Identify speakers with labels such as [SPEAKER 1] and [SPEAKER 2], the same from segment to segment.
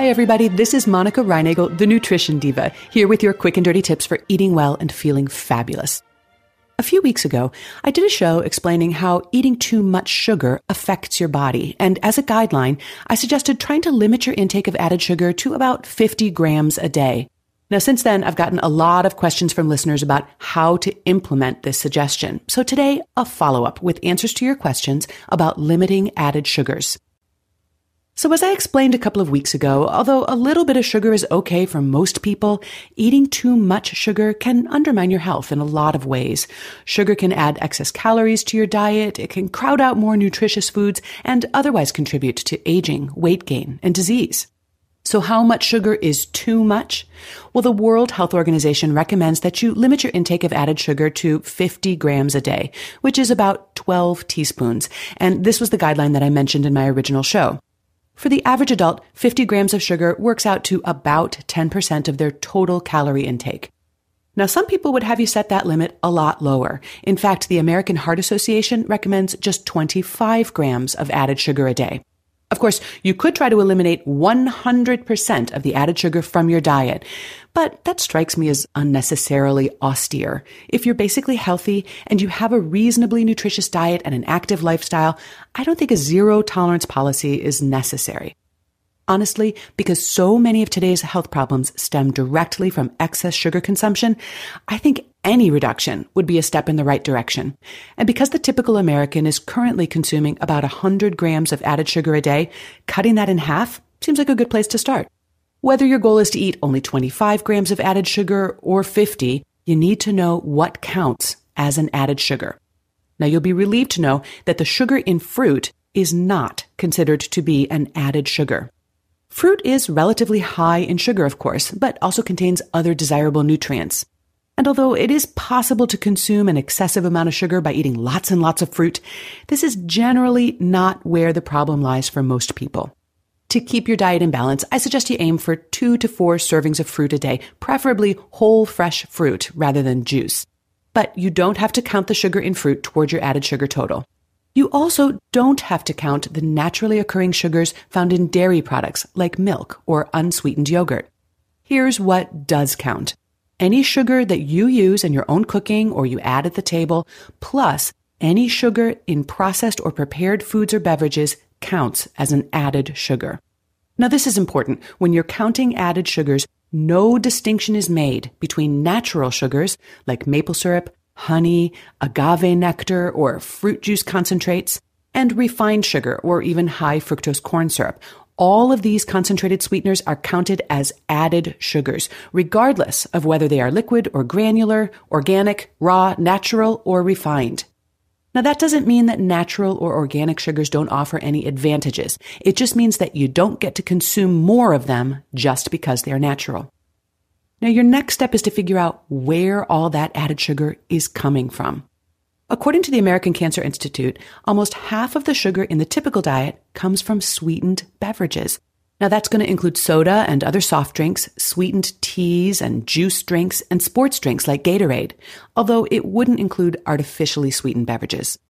[SPEAKER 1] Hi, everybody. This is Monica Reinagel, the Nutrition Diva, here with your quick and dirty tips for eating well and feeling fabulous. A few weeks ago, I did a show explaining how eating too much sugar affects your body. And as a guideline, I suggested trying to limit your intake of added sugar to about 50 grams a day. Now, since then, I've gotten a lot of questions from listeners about how to implement this suggestion. So today, a follow up with answers to your questions about limiting added sugars. So, as I explained a couple of weeks ago, although a little bit of sugar is okay for most people, eating too much sugar can undermine your health in a lot of ways. Sugar can add excess calories to your diet, it can crowd out more nutritious foods, and otherwise contribute to aging, weight gain, and disease. So how much sugar is too much? Well, the World Health Organization recommends that you limit your intake of added sugar to 50 grams a day, which is about 12 teaspoons. And this was the guideline that I mentioned in my original show. For the average adult, 50 grams of sugar works out to about 10% of their total calorie intake. Now, some people would have you set that limit a lot lower. In fact, the American Heart Association recommends just 25 grams of added sugar a day. Of course, you could try to eliminate 100% of the added sugar from your diet, but that strikes me as unnecessarily austere. If you're basically healthy and you have a reasonably nutritious diet and an active lifestyle, I don't think a zero tolerance policy is necessary. Honestly, because so many of today's health problems stem directly from excess sugar consumption, I think any reduction would be a step in the right direction. And because the typical American is currently consuming about 100 grams of added sugar a day, cutting that in half seems like a good place to start. Whether your goal is to eat only 25 grams of added sugar or 50, you need to know what counts as an added sugar. Now you'll be relieved to know that the sugar in fruit is not considered to be an added sugar. Fruit is relatively high in sugar, of course, but also contains other desirable nutrients. And although it is possible to consume an excessive amount of sugar by eating lots and lots of fruit, this is generally not where the problem lies for most people. To keep your diet in balance, I suggest you aim for two to four servings of fruit a day, preferably whole fresh fruit rather than juice. But you don't have to count the sugar in fruit toward your added sugar total. You also don't have to count the naturally occurring sugars found in dairy products like milk or unsweetened yogurt. Here's what does count. Any sugar that you use in your own cooking or you add at the table, plus any sugar in processed or prepared foods or beverages counts as an added sugar. Now, this is important. When you're counting added sugars, no distinction is made between natural sugars like maple syrup, honey, agave nectar, or fruit juice concentrates, and refined sugar or even high fructose corn syrup. All of these concentrated sweeteners are counted as added sugars, regardless of whether they are liquid or granular, organic, raw, natural, or refined. Now that doesn't mean that natural or organic sugars don't offer any advantages. It just means that you don't get to consume more of them just because they are natural. Now, your next step is to figure out where all that added sugar is coming from. According to the American Cancer Institute, almost half of the sugar in the typical diet comes from sweetened beverages. Now, that's going to include soda and other soft drinks, sweetened teas and juice drinks, and sports drinks like Gatorade, although it wouldn't include artificially sweetened beverages.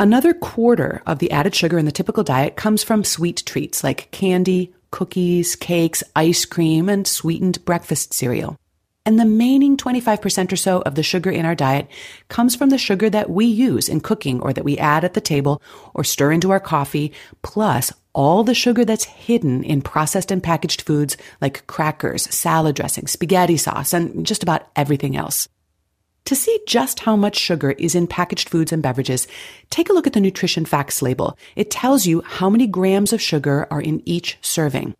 [SPEAKER 1] Another quarter of the added sugar in the typical diet comes from sweet treats like candy, cookies, cakes, ice cream, and sweetened breakfast cereal. And the remaining 25% or so of the sugar in our diet comes from the sugar that we use in cooking or that we add at the table or stir into our coffee, plus all the sugar that's hidden in processed and packaged foods like crackers, salad dressing, spaghetti sauce, and just about everything else. To see just how much sugar is in packaged foods and beverages, take a look at the nutrition facts label. It tells you how many grams of sugar are in each serving.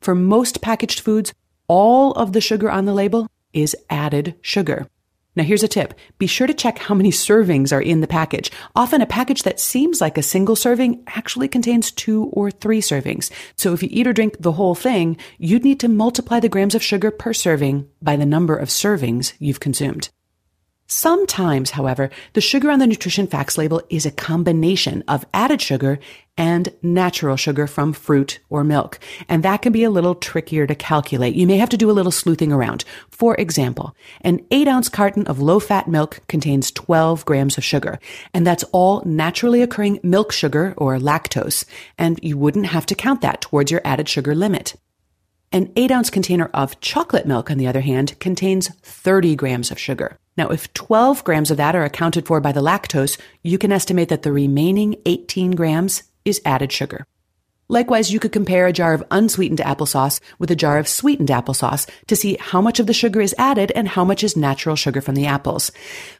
[SPEAKER 1] For most packaged foods, all of the sugar on the label is added sugar. Now here's a tip. Be sure to check how many servings are in the package. Often a package that seems like a single serving actually contains two or three servings. So if you eat or drink the whole thing, you'd need to multiply the grams of sugar per serving by the number of servings you've consumed. Sometimes, however, the sugar on the nutrition facts label is a combination of added sugar and natural sugar from fruit or milk. And that can be a little trickier to calculate. You may have to do a little sleuthing around. For example, an eight ounce carton of low fat milk contains 12 grams of sugar. And that's all naturally occurring milk sugar or lactose. And you wouldn't have to count that towards your added sugar limit. An 8 ounce container of chocolate milk, on the other hand, contains 30 grams of sugar. Now, if 12 grams of that are accounted for by the lactose, you can estimate that the remaining 18 grams is added sugar. Likewise, you could compare a jar of unsweetened applesauce with a jar of sweetened applesauce to see how much of the sugar is added and how much is natural sugar from the apples.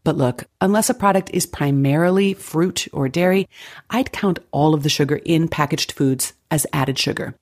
[SPEAKER 1] But look, unless a product is primarily fruit or dairy, I'd count all of the sugar in packaged foods as added sugar.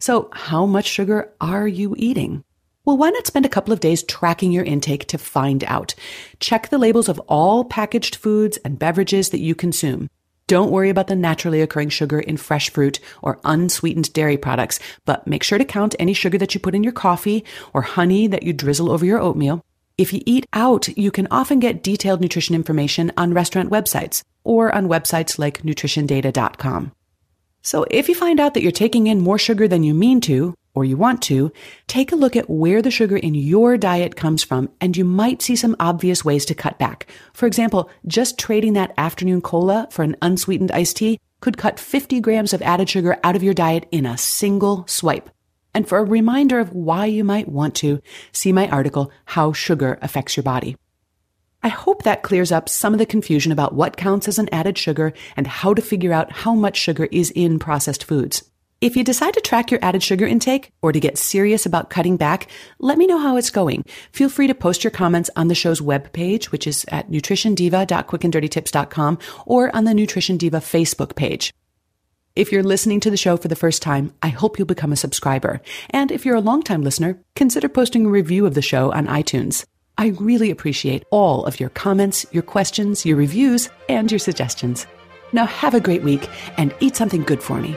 [SPEAKER 1] So, how much sugar are you eating? Well, why not spend a couple of days tracking your intake to find out? Check the labels of all packaged foods and beverages that you consume. Don't worry about the naturally occurring sugar in fresh fruit or unsweetened dairy products, but make sure to count any sugar that you put in your coffee or honey that you drizzle over your oatmeal. If you eat out, you can often get detailed nutrition information on restaurant websites or on websites like nutritiondata.com. So if you find out that you're taking in more sugar than you mean to, or you want to, take a look at where the sugar in your diet comes from, and you might see some obvious ways to cut back. For example, just trading that afternoon cola for an unsweetened iced tea could cut 50 grams of added sugar out of your diet in a single swipe. And for a reminder of why you might want to, see my article, How Sugar Affects Your Body. I hope that clears up some of the confusion about what counts as an added sugar and how to figure out how much sugar is in processed foods. If you decide to track your added sugar intake or to get serious about cutting back, let me know how it's going. Feel free to post your comments on the show's webpage, which is at nutritiondiva.quickanddirtytips.com or on the Nutrition Diva Facebook page. If you're listening to the show for the first time, I hope you'll become a subscriber. And if you're a longtime listener, consider posting a review of the show on iTunes. I really appreciate all of your comments, your questions, your reviews, and your suggestions. Now have a great week and eat something good for me.